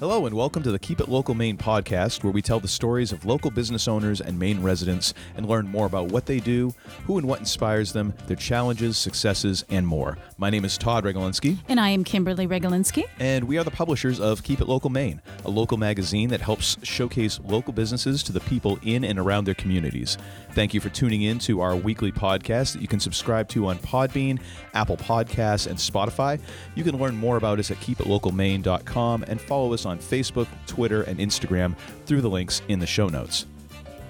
Hello, and welcome to the Keep It Local Maine podcast, where we tell the stories of local business owners and Maine residents and learn more about what they do, who and what inspires them, their challenges, successes, and more. My name is Todd Regalinski. And I am Kimberly Regalinski. And we are the publishers of Keep It Local Maine, a local magazine that helps showcase local businesses to the people in and around their communities. Thank you for tuning in to our weekly podcast that you can subscribe to on Podbean, Apple Podcasts, and Spotify. You can learn more about us at keepitlocalmaine.com and follow us on Facebook, Twitter, and Instagram through the links in the show notes.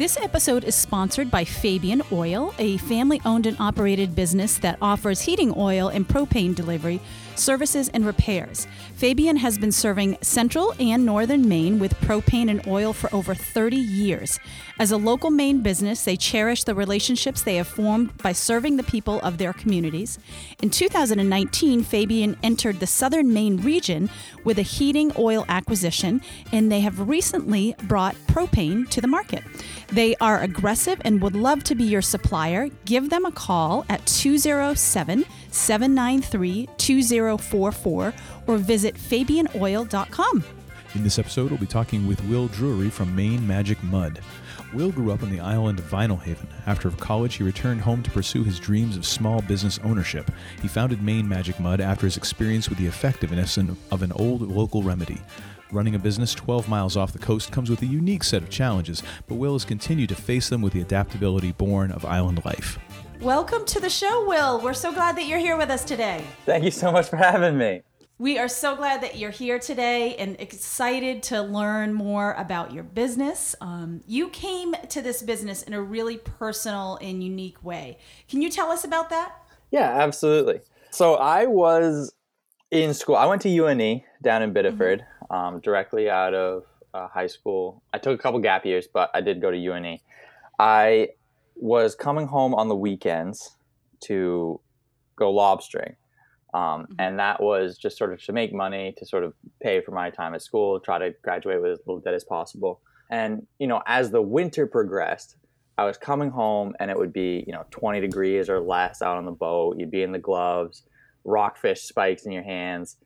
This episode is sponsored by Fabian Oil, a family owned and operated business that offers heating oil and propane delivery services, and repairs. Fabian has been serving central and northern Maine with propane and oil for over 30 years. As a local Maine business, they cherish the relationships they have formed by serving the people of their communities. In 2019, Fabian entered the southern Maine region with a heating oil acquisition, and they have recently brought propane to the market. They are aggressive and would love to be your supplier. Give them a call at 207 793 2044 or visit fabianoil.com. In this episode, we'll be talking with Will Drury from Maine Magic Mud. Will grew up on the island of Vinalhaven. After college, he returned home to pursue his dreams of small business ownership. He founded Maine Magic Mud after his experience with the effectiveness of an old local remedy. Running a business 12 miles off the coast comes with a unique set of challenges, but Will has continued to face them with the adaptability born of island life. Welcome to the show, Will. We're so glad that you're here with us today. Thank you so much for having me. We are so glad that you're here today and excited to learn more about your business. Um, you came to this business in a really personal and unique way. Can you tell us about that? Yeah, absolutely. So I was in school. I went to UNE down in Biddeford, mm-hmm. um, directly out of uh, high school. I took a couple gap years, but I did go to UNE. I was coming home on the weekends to go lobstering. Um, mm-hmm. and that was just sort of to make money to sort of pay for my time at school, try to graduate with as little debt as possible. And, you know, as the winter progressed, I was coming home and it would be, you know, 20 degrees or less out on the boat. You'd be in the gloves, rockfish spikes in your hands,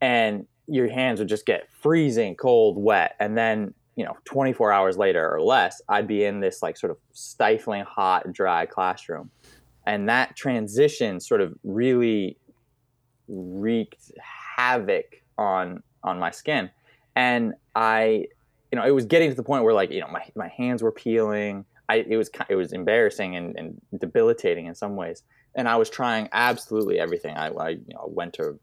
and your hands would just get freezing cold, wet. And then you know 24 hours later or less i'd be in this like sort of stifling hot dry classroom. And that transition sort of really wreaked havoc on on my skin. And i you know it was getting to the point where like you know my, my hands were peeling. I it was it was embarrassing and, and debilitating in some ways. And i was trying absolutely everything. I, I you know went to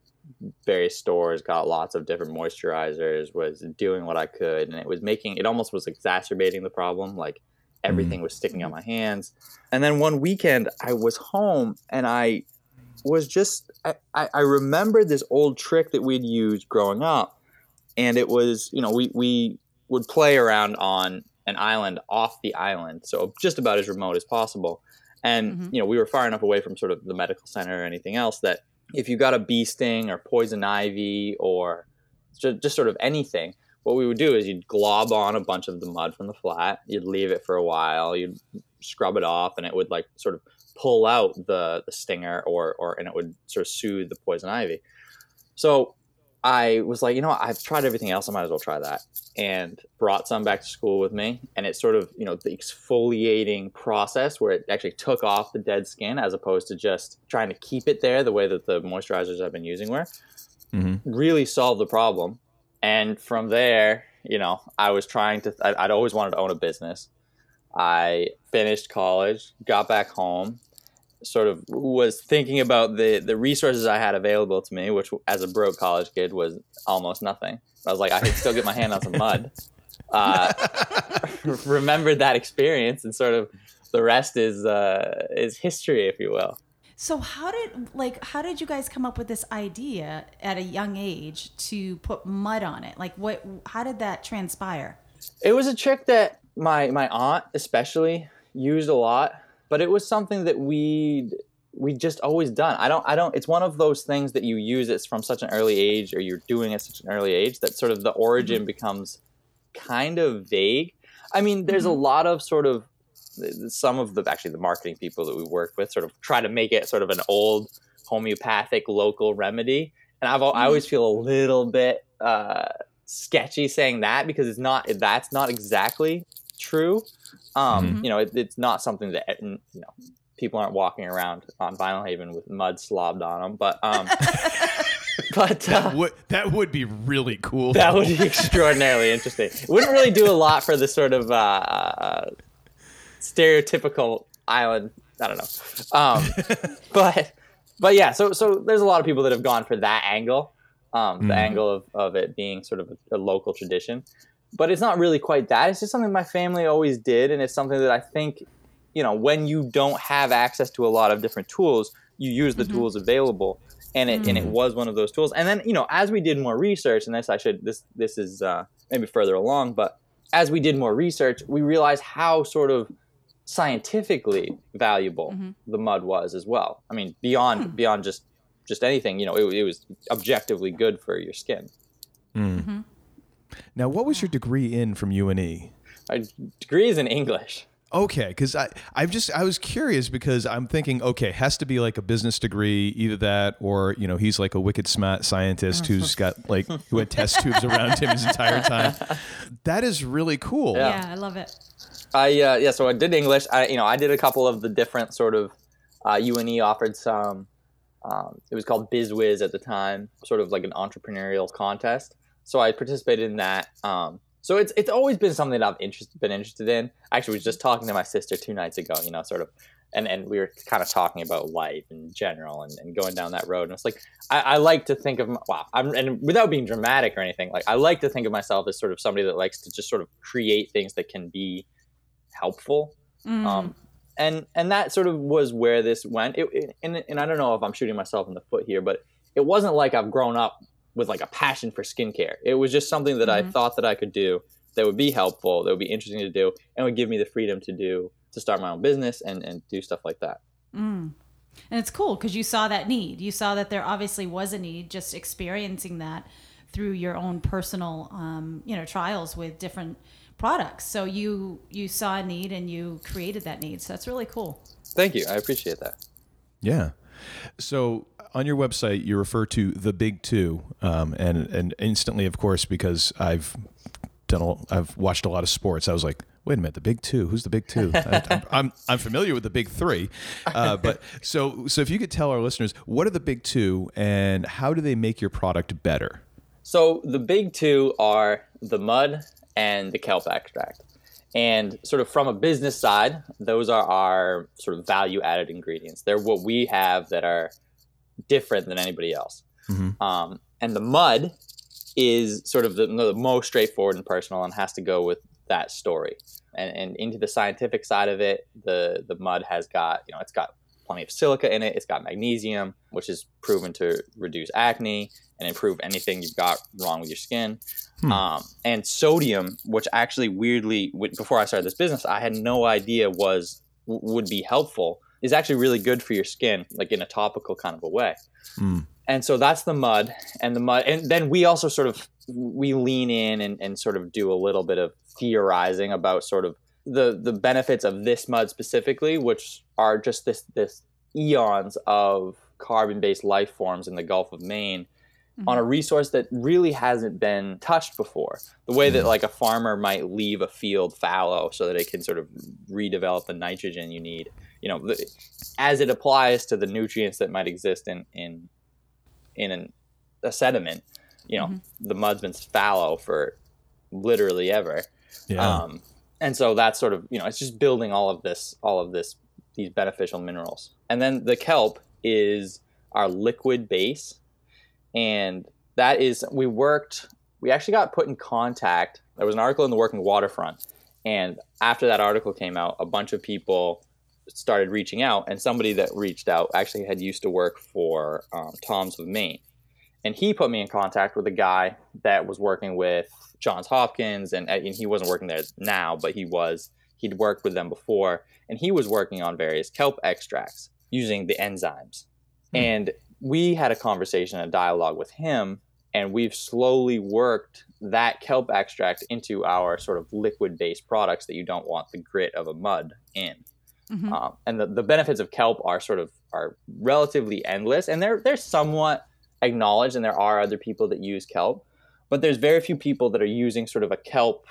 various stores, got lots of different moisturizers, was doing what I could, and it was making it almost was exacerbating the problem. Like everything mm was sticking on my hands. And then one weekend, I was home and I was just I, I remembered this old trick that we'd used growing up, and it was you know we we would play around on an island off the island, so just about as remote as possible. And mm-hmm. you know we were far enough away from sort of the medical center or anything else that if you got a bee sting or poison ivy or just, just sort of anything, what we would do is you'd glob on a bunch of the mud from the flat, you'd leave it for a while, you'd scrub it off, and it would like sort of pull out the, the stinger or, or and it would sort of soothe the poison ivy. So I was like, you know, I've tried everything else. I might as well try that. And brought some back to school with me. And it's sort of, you know, the exfoliating process where it actually took off the dead skin as opposed to just trying to keep it there the way that the moisturizers I've been using were. Mm-hmm. Really solved the problem. And from there, you know, I was trying to, I'd always wanted to own a business. I finished college, got back home, sort of was thinking about the the resources I had available to me, which as a broke college kid was almost nothing. I was like, I could still get my hand on some mud. Uh, remembered that experience, and sort of the rest is uh, is history, if you will. So how did like how did you guys come up with this idea at a young age to put mud on it? Like what how did that transpire? It was a trick that my my aunt especially used a lot but it was something that we we just always done. I don't I don't it's one of those things that you use it from such an early age or you're doing at such an early age that sort of the origin mm-hmm. becomes kind of vague. I mean, there's mm-hmm. a lot of sort of some of the actually the marketing people that we work with sort of try to make it sort of an old homeopathic local remedy, and I've mm-hmm. I always feel a little bit uh, sketchy saying that because it's not that's not exactly true. Um, Mhm. You know, it, it's not something that you know people aren't walking around on Vinalhaven with mud slobbed on them, but um, but uh, That would that would be really cool. that would be extraordinarily interesting. It wouldn't really do a lot for the sort of uh, uh, stereotypical island. I don't know, um, but but yeah. So so there's a lot of people that have gone for that angle, um, the Mhm. angle of, of it being sort of a, a local tradition. But it's not really quite that. It's just something my family always did, and it's something that I think, you know, when you don't have access to a lot of different tools, you use the Mhm. tools available and it and it Mhm. was one of those tools. And then you know, as we did more research, and this I should this this is uh, maybe further along, but as we did more research, we realized how sort of scientifically valuable Mhm. the mud was as well. I mean, beyond Hmm. beyond just just anything, you know, it, it was objectively good for your skin. Mm. Now, what was your degree in from UNE? My degree is in English. Okay, because I I'm just I was curious because I'm thinking okay has to be like a business degree either that or you know he's like a wicked smart scientist who's got like who had test tubes around him his entire time. That is really cool. Yeah. Yeah, I love it. I uh, yeah, so I did English. I you know I did a couple of the different sort of uh, UNE offered some. Um, it was called BizWiz at the time, sort of like an entrepreneurial contest. So I participated in that. Um, so it's it's always been something that I've interest, been interested in. I actually was just talking to my sister two nights ago. You know, sort of, and and we were kind of talking about life in general and, and going down that road. And it's like I, I like to think of my, wow, I'm and without being dramatic or anything, like I like to think of myself as sort of somebody that likes to just sort of create things that can be helpful Mm. um, and and that sort of was where this went it, it- and, and i don't know if i'm shooting myself in the foot here but it wasn't like i've grown up with like a passion for skincare it was just something that i Mhm. thought that i could do that would be helpful that would be interesting to do and would give me the freedom to do to start my own business and and do stuff like that Mm. And it's cool because you saw that need. You saw that there obviously was a need, just experiencing that through your own personal, um, you know, trials with different products. So you you saw a need and you created that need. So that's really cool. thank you i appreciate that Yeah. So on your website, you refer to the big two, um, and and instantly, of course, because I've done, a, I've watched a lot of sports. I was like, wait a minute, the big two. Who's the big two? I, I'm, I'm I'm familiar with the big three, uh, but so so if you could tell our listeners what are the big two and how do they make your product better? So the big two are the mud and the kelp extract. And sort of from a business side, those are our sort of value added ingredients. They're what we have that are different than anybody else. Mhm. Um, and the mud is sort of the, the most straightforward and personal and has to go with that story. And, and into the scientific side of it, the, the mud has got, you know, it's got plenty of silica in it. It's got magnesium, which is proven to reduce acne and improve anything you've got wrong with your skin. Hmm. Um, and sodium, which actually weirdly, before I started this business, I had no idea was would be helpful. Is actually really good for your skin, like in a topical kind of a way. Mm. And so that's the mud, and the mud, and then we also sort of we lean in and, and sort of do a little bit of theorizing about sort of the the benefits of this mud specifically, which are just this this eons of carbon based life forms in the Gulf of Maine on a mm-hmm. resource that really hasn't been touched before. The way that mm. like a farmer might leave a field fallow so that it can sort of redevelop the nitrogen you need, you know, the, as it applies to the nutrients that might exist in in in an, a sediment. You know, mm-hmm. the mud's been fallow for literally ever. Yeah. Um, and so that's sort of you know it's just building all of this all of this these beneficial minerals and then the kelp is our liquid base and that is we worked we actually got put in contact there was an article in the working waterfront and after that article came out a bunch of people started reaching out and somebody that reached out actually had used to work for um, tom's of maine and he put me in contact with a guy that was working with Johns Hopkins, and, and he wasn't working there now, but he was. He'd worked with them before, and he was working on various kelp extracts using the enzymes. And we had a conversation, a dialogue with him, and we've slowly worked that kelp extract into our sort of liquid-based products that you don't want the grit of a mud in. Mhm. Um, and the, the benefits of kelp are sort of are relatively endless, and they're they're somewhat acknowledged, and there are other people that use kelp. but there's very few people that are using sort of a kelp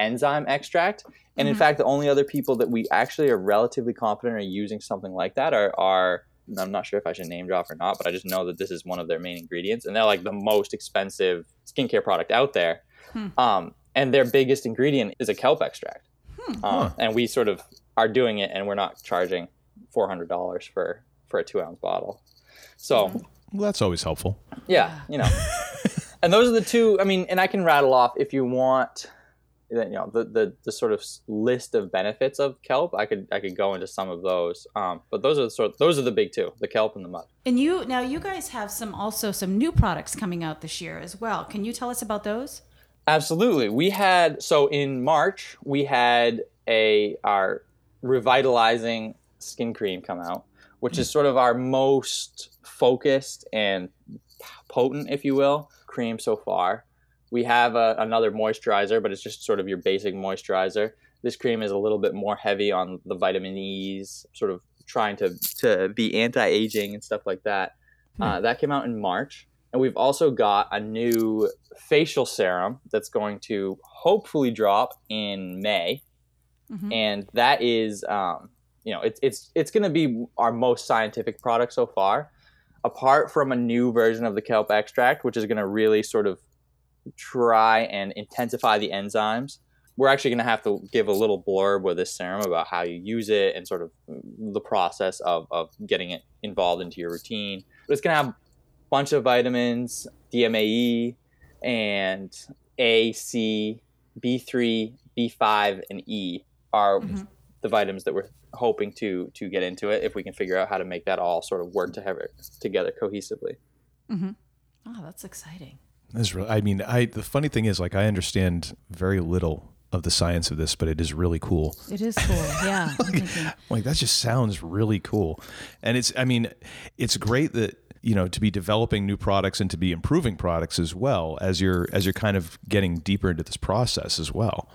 enzyme extract. And in Mhm. fact, the only other people that we actually are relatively confident are using something like that are, are I'm not sure if I should name drop or not, but I just know that this is one of their main ingredients, and they're like the most expensive skincare product out there. Hmm. Um, and their biggest ingredient is a kelp extract, um, Huh. and we sort of are doing it, and we're not charging four hundred dollars for for a two ounce bottle. So Well, that's always helpful. yeah, you know. and those are the two. I mean, and I can rattle off if you want. You know the, the the sort of list of benefits of kelp. I could I could go into some of those, um, but those are the sort those are the big two: the kelp and the mud. And you now you guys have some also some new products coming out this year as well. Can you tell us about those? Absolutely. We had so in March we had a our revitalizing skin cream come out, which is sort of our most focused and potent, if you will, cream so far. We have a, another moisturizer, but it's just sort of your basic moisturizer. This cream is a little bit more heavy on the vitamin E's, sort of trying to to be anti-aging and stuff like that. Uh, that came out in March. And we've also got a new facial serum that's going to hopefully drop in May. Mhm. And that is, um, you know, it's, it's, it's going to be our most scientific product so far. Apart from a new version of the kelp extract, which is going to really sort of try and intensify the enzymes, we're actually going to have to give a little blurb with this serum about how you use it and sort of the process of, of getting it involved into your routine. But it's going to have a bunch of vitamins, DMAE, and A, C, B3, B5, and E are Mhm. the vitamins that we're hoping to to get into it if we can figure out how to make that all sort of work to have it together cohesively. Mm-hmm. Oh, that's exciting. This is really, I mean, I the funny thing is, like, I understand very little of the science of this, but it is really cool. It is cool. Yeah. I'm Like that just sounds really cool. And it's I mean, it's great that you know to be developing new products and to be improving products as well as you're as you're kind of getting deeper into this process as well.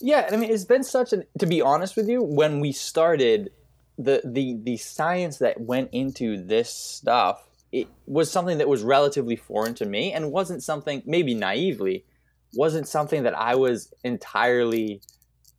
Yeah, and I mean it's been such an to be honest with you, when we started the the the science that went into this stuff, it was something that was relatively foreign to me and wasn't something maybe naively wasn't something that I was entirely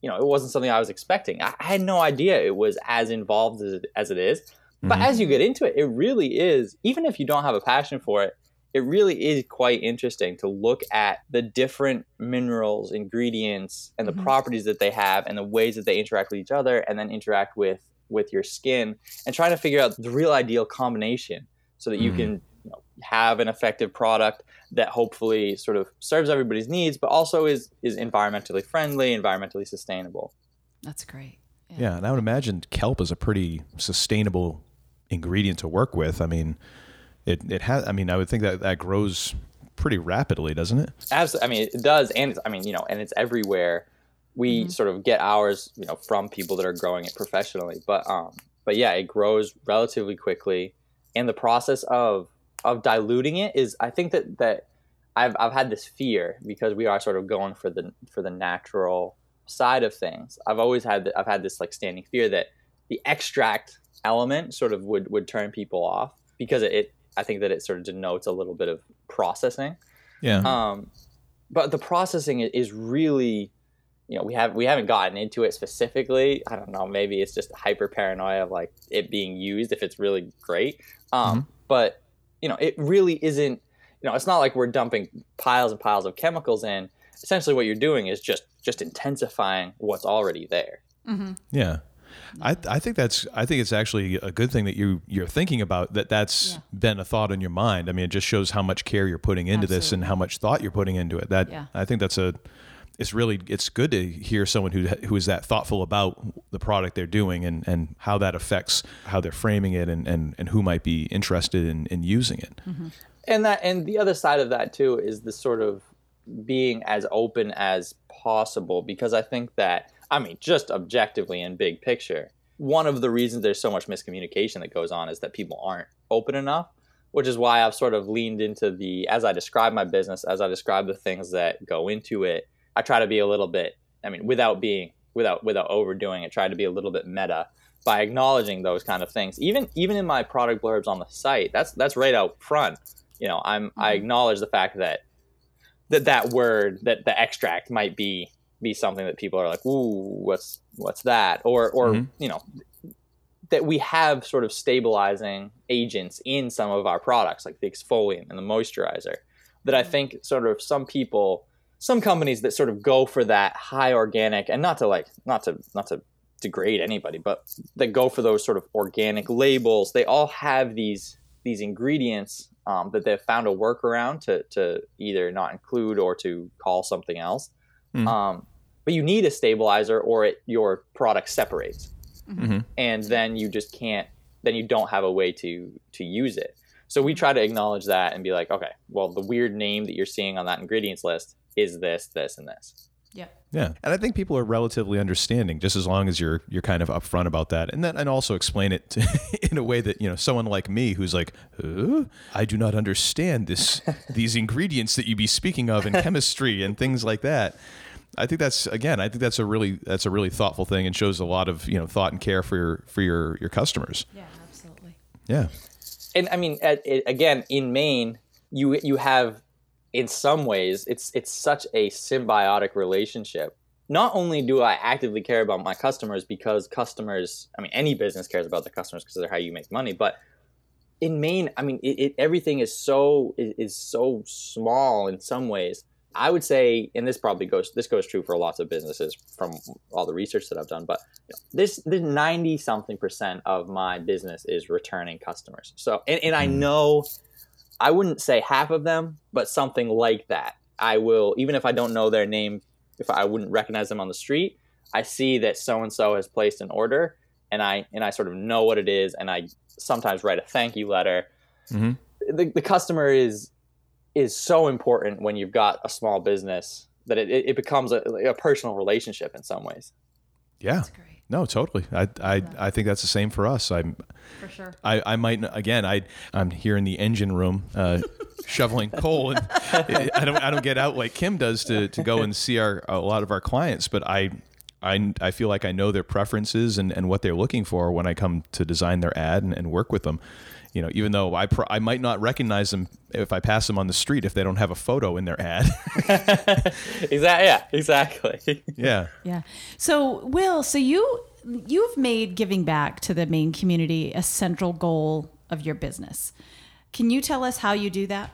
you know, it wasn't something I was expecting. I, I had no idea it was as involved as it, as it is. But Mhm. as you get into it, it really is, even if you don't have a passion for it, it really is quite interesting to look at the different minerals, ingredients, and the Mhm. properties that they have and the ways that they interact with each other and then interact with with your skin and trying to figure out the real ideal combination so that you Mhm. can you know, have an effective product that hopefully sort of serves everybody's needs but also is is environmentally friendly, environmentally sustainable. That's great. Yeah, and I would imagine kelp is a pretty sustainable ingredient to work with. I mean, it it has. I mean, I would think that that grows pretty rapidly, doesn't it? Absolutely. I mean, it does, and it's, I mean, you know, and it's everywhere. We Mhm. sort of get ours, you know, from people that are growing it professionally. But, um, but yeah, it grows relatively quickly, and the process of of diluting it is, I think that that I've I've had this fear because we are sort of going for the for the natural side of things. I've always had th- I've had this like standing fear that the extract element sort of would would turn people off because it, it I think that it sort of denotes a little bit of processing. Yeah. Um, but the processing is really, you know, we have we haven't gotten into it specifically. I don't know. Maybe it's just hyper paranoia of like it being used if it's really great. Um, But you know, it really isn't. You know, it's not like we're dumping piles and piles of chemicals in. Essentially, what you're doing is just just intensifying what's already there. Mm-hmm. Yeah. I, I think that's I think it's actually a good thing that you you're thinking about that that's Yeah. been a thought in your mind. I mean, it just shows how much care you're putting into this and how much thought you're putting into it. That Yeah. I think that's a it's really it's good to hear someone who who is that thoughtful about the product they're doing and and how that affects how they're framing it and and, and who might be interested in, in using it. Mm-hmm. and that and the other side of that too is the sort of being as open as possible because i think that i mean just objectively in big picture one of the reasons there's so much miscommunication that goes on is that people aren't open enough which is why i've sort of leaned into the as i describe my business as i describe the things that go into it i try to be a little bit i mean without being without without overdoing it try to be a little bit meta by acknowledging those kind of things even even in my product blurbs on the site that's that's right out front you know i'm i Mhm. acknowledge the fact that that that word that the extract might be be something that people are like, ooh, what's what's that? Or or Mhm. you know that we have sort of stabilizing agents in some of our products, like the exfoliant and the moisturizer, that I think sort of some people, some companies that sort of go for that high organic, and not to like, not to, not to degrade anybody, but that go for those sort of organic labels. They all have these these ingredients um, that they've found a workaround to to either not include or to call something else. Mhm. Um, but you need a stabilizer, or it, your product separates Mhm. and then you just can't then you don't have a way to to use it so we try to acknowledge that and be like okay well the weird name that you're seeing on that ingredients list is this this and this Yeah. Yeah, and I think people are relatively understanding, just as long as you're you're kind of upfront about that, and then and also explain it to, in a way that you know someone like me who's like, huh? I do not understand this these ingredients that you be speaking of in chemistry and things like that. I think that's again, I think that's a really that's a really thoughtful thing and shows a lot of you know thought and care for your for your your customers. Yeah, absolutely. Yeah, and i mean at, it, again in maine you you have in some ways it's it's such a symbiotic relationship. Not only do i actively care about my customers because customers i mean any business cares about the customers because they're how you make money but in maine i mean it, it everything is so is, is so small in some ways. I would say and this probably goes this goes true for lots of businesses from all the research that i've done but this the 90 something percent of my business is returning customers. So and, and i mm. know i wouldn't say half of them but something like that i will even if i don't know their name if i wouldn't recognize them on the street i see that so and so has placed an order and i and i sort of know what it is and i sometimes write a thank you letter Mhm. the, the customer is is so important when you've got a small business that it, it becomes a, a personal relationship in some ways yeah, That's great. No, totally. I I I think that's the same for us. I'm For sure. I, I might again I I'm here in the engine room uh, shoveling coal and I don't I don't get out like Kim does to, to go and see our a lot of our clients but I I, I feel like I know their preferences and, and what they're looking for when I come to design their ad and, and work with them you know even though I pro- I might not recognize them if I pass them on the street if they don't have a photo in their ad exactly yeah exactly yeah Yeah. So, Will, so you you've made giving back to the Maine community a central goal of your business. Can you tell us how you do that?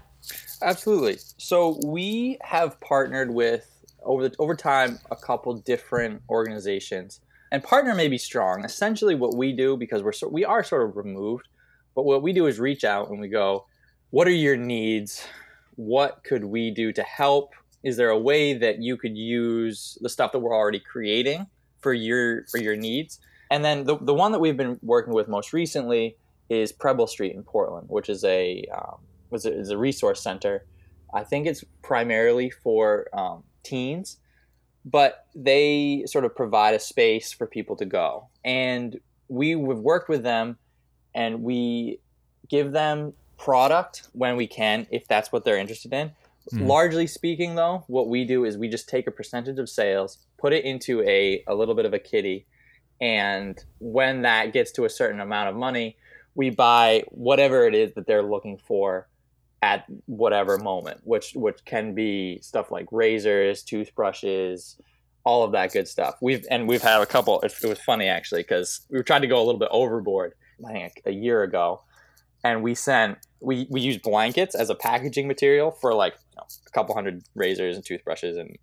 Absolutely. So we have partnered with over the, over time a couple different organizations, and partner may be strong. Essentially, what we do because we're so, we are sort of removed, but what we do is reach out and we go, "What are your needs? What could we do to help? Is there a way that you could use the stuff that we're already creating for your for your needs?" And then the the one that we've been working with most recently is Preble Street in Portland, which is a um, was a, is a resource center. I think it's primarily for um, teens, but they sort of provide a space for people to go. And we have worked with them, and we give them product when we can, if that's what they're interested in. Mhm. Largely speaking, though, what we do is we just take a percentage of sales, put it into a, a little bit of a kitty, and when that gets to a certain amount of money, we buy whatever it is that they're looking for at whatever moment, which which can be stuff like razors, toothbrushes, all of that good stuff. We've and we've had a couple. It, it was funny actually because we were trying to go a little bit overboard. I think a year ago, and we sent we we used blankets as a packaging material for like you know, a couple hundred razors and toothbrushes and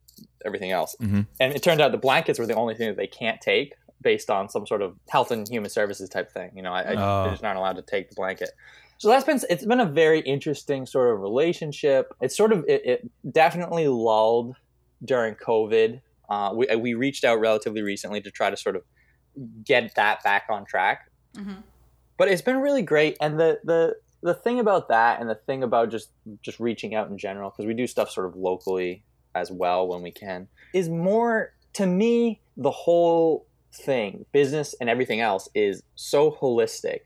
everything else. Mhm. And it turned out the blankets were the only thing that they can't take based on some sort of health and human services type thing. You know, I, I, Oh. they just aren't allowed to take the blanket. So that's been it's been a very interesting sort of relationship. It's sort of it, it definitely lulled during COVID. Uh, we we reached out relatively recently to try to sort of get that back on track. But it's been really great, and the the the thing about that, and the thing about just just reaching out in general, because we do stuff sort of locally as well when we can, is more to me the whole thing, business and everything else, is so holistic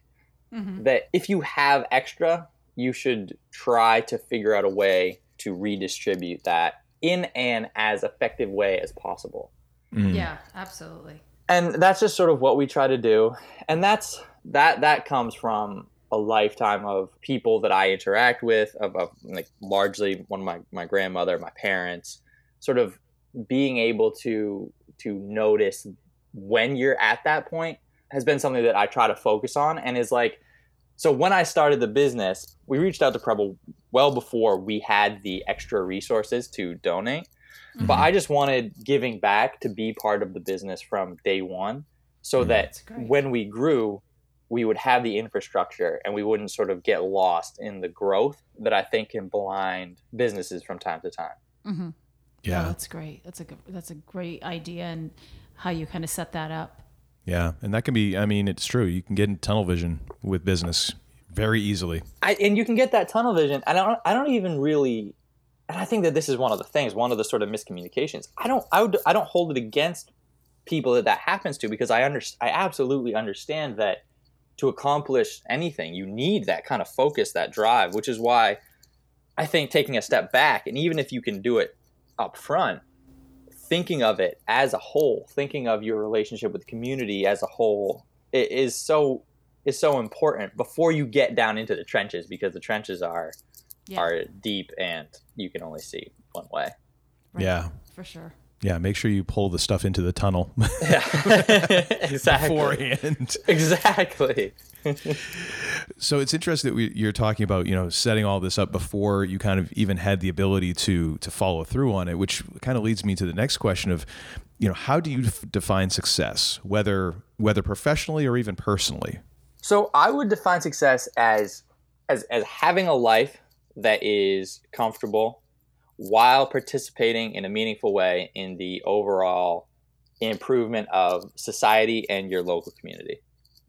Mm-hmm. that if you have extra, you should try to figure out a way to redistribute that in an as effective way as possible. Mm. Yeah, absolutely. And that's just sort of what we try to do. And that's that that comes from a lifetime of people that I interact with, of, of like largely one of my, my grandmother, my parents, sort of being able to to notice when you're at that point has been something that I try to focus on and is like so when I started the business, we reached out to Preble well before we had the extra resources to donate. Mm-hmm. But I just wanted giving back to be part of the business from day one so mm-hmm. that when we grew, we would have the infrastructure and we wouldn't sort of get lost in the growth that I think can blind businesses from time to time. Mm-hmm. Yeah, oh, that's great. That's a good, that's a great idea and how you kind of set that up. Yeah, and that can be. I mean, it's true. You can get in tunnel vision with business very easily. I, and you can get that tunnel vision. I don't. I don't even really. And I think that this is one of the things, one of the sort of miscommunications. I don't. I would. I don't hold it against people that that happens to because I understand. I absolutely understand that to accomplish anything, you need that kind of focus, that drive, which is why I think taking a step back and even if you can do it up front, thinking of it as a whole, thinking of your relationship with the community as a whole, it is so is so important before you get down into the trenches because the trenches are yeah. are deep and you can only see one way. Right. Yeah, for sure. Yeah, make sure you pull the stuff into the tunnel. yeah, exactly. Beforehand. Exactly. so it's interesting that we, you're talking about, you know, setting all this up before you kind of even had the ability to to follow through on it, which kind of leads me to the next question of, you know, how do you f- define success, whether whether professionally or even personally? So I would define success as as as having a life that is comfortable while participating in a meaningful way in the overall improvement of society and your local community.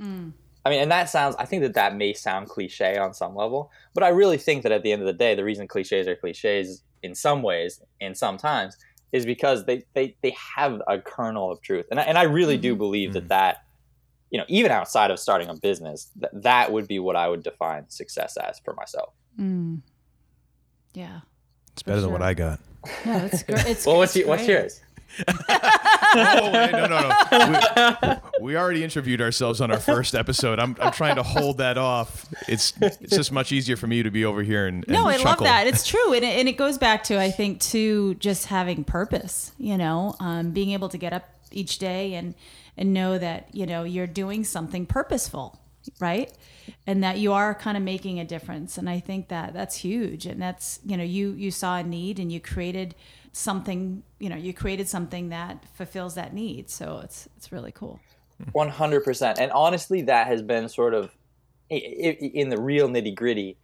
Mm. I mean, and that sounds, I think that that may sound cliche on some level, but I really think that at the end of the day, the reason cliches are cliches in some ways and sometimes is because they, they, they have a kernel of truth. And I, and I really mm-hmm. do believe mm-hmm. that that, you know, even outside of starting a business, that, that would be what I would define success as for myself. Mm. Yeah. It's better sure. than what I got. No, it's great. It's, well, what's, what's yours? oh, wait, no, no, no. We, we, already interviewed ourselves on our first episode. I'm, I'm trying to hold that off. It's it's just much easier for me to be over here and, and no, I chuckle. love that. It's true, and it, and it goes back to I think to just having purpose. You know, um, being able to get up each day and and know that you know you're doing something purposeful, right? And that you are kind of making a difference and i think that that's huge and that's you know you you saw a need and you created something you know you created something that fulfills that need so it's it's really cool 100% and honestly that has been sort of in the real nitty gritty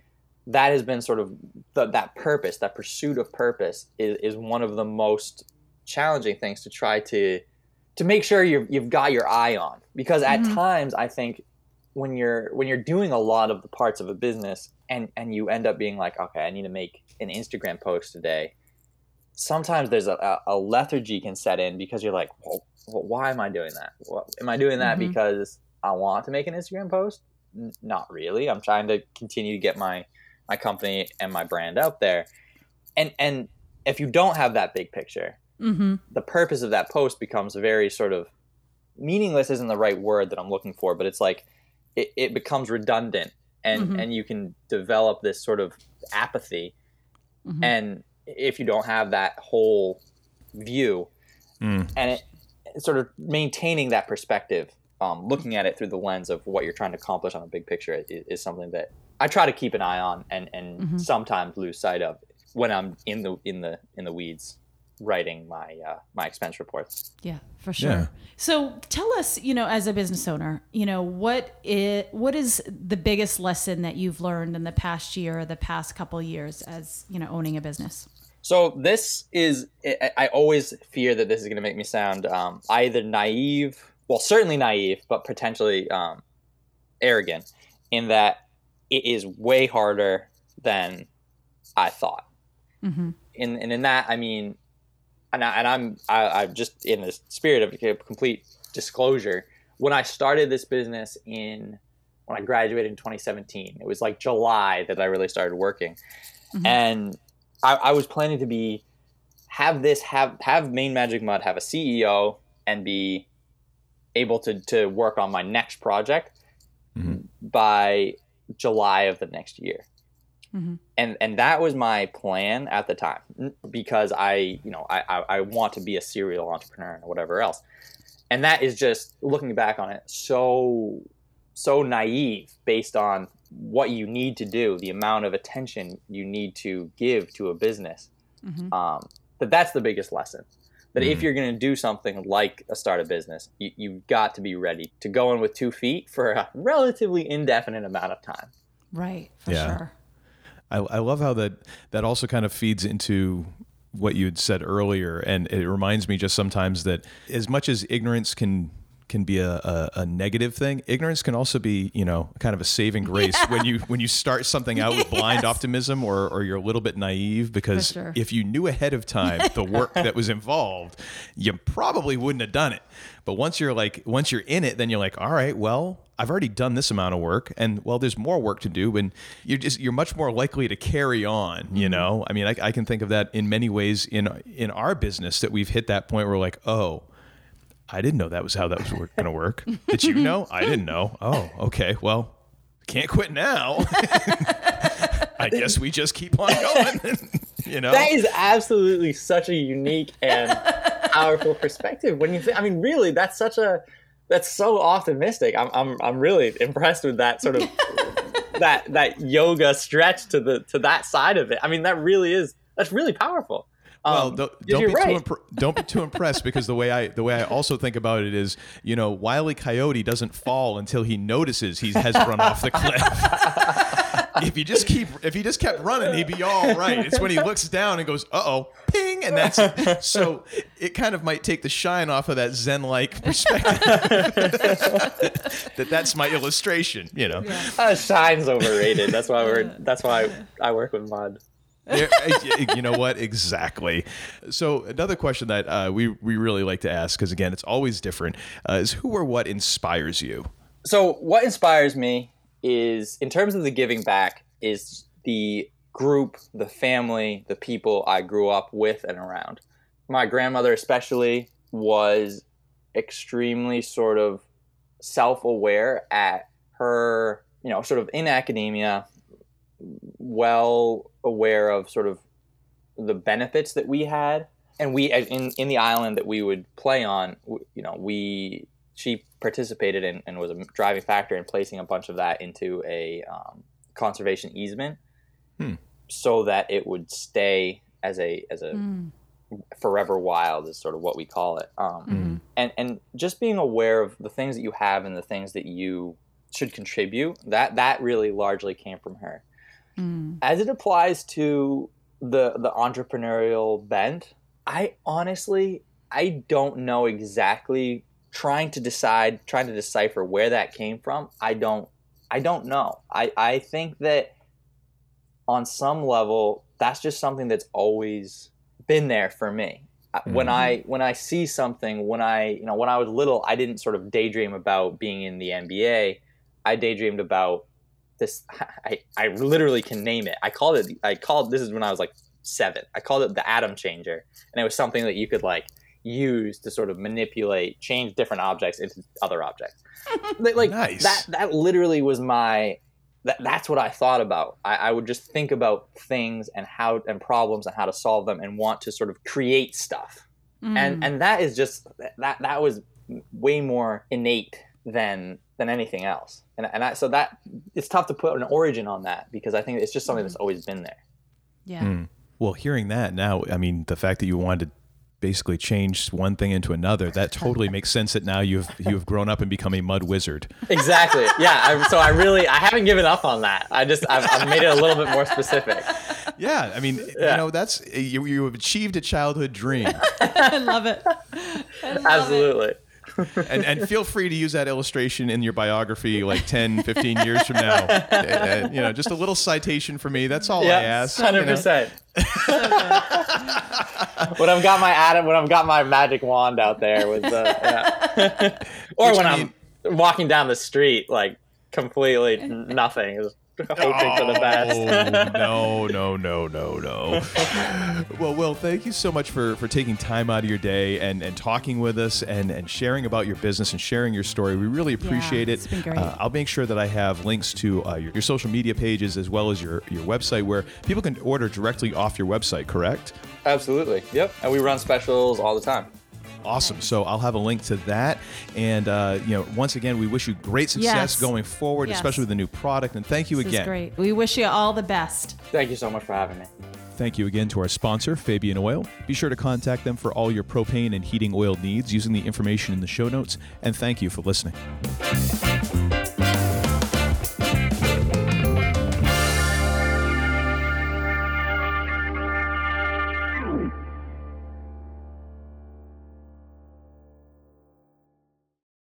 that has been sort of the, that purpose that pursuit of purpose is, is one of the most challenging things to try to to make sure you've, you've got your eye on because at mm-hmm. times i think when you're when you're doing a lot of the parts of a business and and you end up being like okay i need to make an instagram post today sometimes there's a, a lethargy can set in because you're like well, why am i doing that well, am i doing that mm-hmm. because i want to make an instagram post N- not really i'm trying to continue to get my my company and my brand out there and and if you don't have that big picture mm-hmm. the purpose of that post becomes very sort of meaningless isn't the right word that i'm looking for but it's like it, it becomes redundant and mm-hmm. and you can develop this sort of apathy mm-hmm. and if you don't have that whole view mm. and it, sort of maintaining that perspective um, looking at it through the lens of what you're trying to accomplish on a big picture is, is something that I try to keep an eye on and, and mm-hmm. sometimes lose sight of when I'm in the in the in the weeds writing my uh, my expense reports. Yeah, for sure. Yeah. So tell us, you know, as a business owner, you know, what is what is the biggest lesson that you've learned in the past year or the past couple years as you know owning a business? So this is I always fear that this is going to make me sound um, either naive, well, certainly naive, but potentially um, arrogant, in that it is way harder than I thought. Mm-hmm. And, and in that, I mean, and, I, and I'm I, am just in the spirit of complete disclosure. When I started this business in when I graduated in 2017, it was like July that I really started working, mm-hmm. and I, I was planning to be have this have have Maine Magic Mud have a CEO and be able to to work on my next project mm-hmm. by July of the next year. Mhm. And and that was my plan at the time because I you know I, I I want to be a serial entrepreneur and whatever else, and that is just looking back on it so so naive based on what you need to do, the amount of attention you need to give to a business. Mhm. Um, that that's the biggest lesson. That if Mhm. you're going to do something like a start a business, you, you've got to be ready to go in with two feet for a relatively indefinite amount of time. Right, for Yeah. sure. I, I love how that that also kind of feeds into what you had said earlier, and it reminds me just sometimes that as much as ignorance can can be a, a, a negative thing, ignorance can also be you know kind of a saving grace when you when you start something out with blind optimism or or you're a little bit naive because sure. if you knew ahead of time the work that was involved, you probably wouldn't have done it. But once you're like once you're in it, then you're like, all right, well, I've already done this amount of work, and well, there's more work to do, and you're just you're much more likely to carry on. You mm-hmm. know, I mean, I, I can think of that in many ways in in our business that we've hit that point where we're like, oh. I didn't know that was how that was going to work. Did you know? I didn't know. Oh, okay. Well, can't quit now. I guess we just keep on going. you know, That is absolutely such a unique and powerful perspective. When you think, I mean, really, that's such a that's so optimistic. I'm I'm I'm really impressed with that sort of that that yoga stretch to the to that side of it. I mean, that really is that's really powerful. Well, Um, don't, 'cause don't be right. too impre- don't be too impressed because the way I the way I also think about it is, you know, Wiley Coyote doesn't fall until he notices he has run off the cliff. if you just keep if he just kept running, he'd be all right. It's when he looks down and goes, "Uh oh, ping," and that's it. so it kind of might take the shine off of that Zen like perspective. that that's my illustration, you know. Uh, shine's overrated. That's why we're. That's why I, I work with. Yeah, you know what? Exactly. So another question that uh, we we really like to ask, because again, it's always different, uh, is who or what inspires you? So what inspires me is, in terms of the giving back, is the group, the family, the people I grew up with and around. My grandmother, especially, was extremely sort of self-aware at her, you know, sort of in academia, well aware of sort of the benefits that we had and we in in the island that we would play on you know we she participated in and was a driving factor in placing a bunch of that into a um, conservation easement Hmm. so that it would stay as a as a Mm. forever wild is sort of what we call it um, Mhm. and and just being aware of the things that you have and the things that you should contribute that that really largely came from her Mm. as it applies to the the entrepreneurial bent i honestly i don't know exactly trying to decide trying to decipher where that came from i don't i don't know. I i think that on some level that's just something that's always been there for me. Uh, when i when i see something when i you know when i was little i didn't sort of daydream about being in the nba i daydreamed about this I, I literally can name it. I called it i called this is when i was like seven. I called it the atom changer. And it was something that you could like use to sort of manipulate change different objects into other objects like like, Nice. that that literally was my that, that's what i thought about I, I would just think about things and how and problems and how to solve them and want to sort of create stuff Mm. and and that is just that that was way more innate than than anything else and and I, so that it's tough to put an origin on that because i think it's just something that's always been there yeah. Mm. Well, hearing that now, I mean, the fact that you wanted to basically change one thing into another, that totally makes sense. That now you've you've grown up and become a mud wizard. exactly. Yeah I, so i really i haven't given up on that. I just I've, I've made it a little bit more specific. Yeah, I mean, you know, that's you, you have achieved a childhood dream, I love it. I love absolutely and and feel free to use that illustration in your biography like 10, 15 years from now. Uh, uh, you know, just a little citation for me. That's all I yeah ask. you 100 know. percent when i've got my atom when i've got my magic wand out there with the yeah. or Which, when I i'm walking down the street like completely n- nothing hoping for the best. no, no, no, no, no. well, Will, thank you so much for, for taking time out of your day and, and talking with us and, and sharing about your business and sharing your story. We really appreciate Yeah, it. it's been great. Uh, I'll make sure that I have links to uh, your, your social media pages as well as your, your website where people can order directly off your website, correct? Absolutely. Yep. And we run specials all the time. Awesome. So I'll have a link to that. And, uh, you know, once again, we wish you great success Yes. going forward, Yes. especially with the new product. And thank you This again. is great. We wish you all the best. Thank you so much for having me. Thank you again to our sponsor, Fabian Oil. Be sure to contact them for all your propane and heating oil needs using the information in the show notes. And thank you for listening.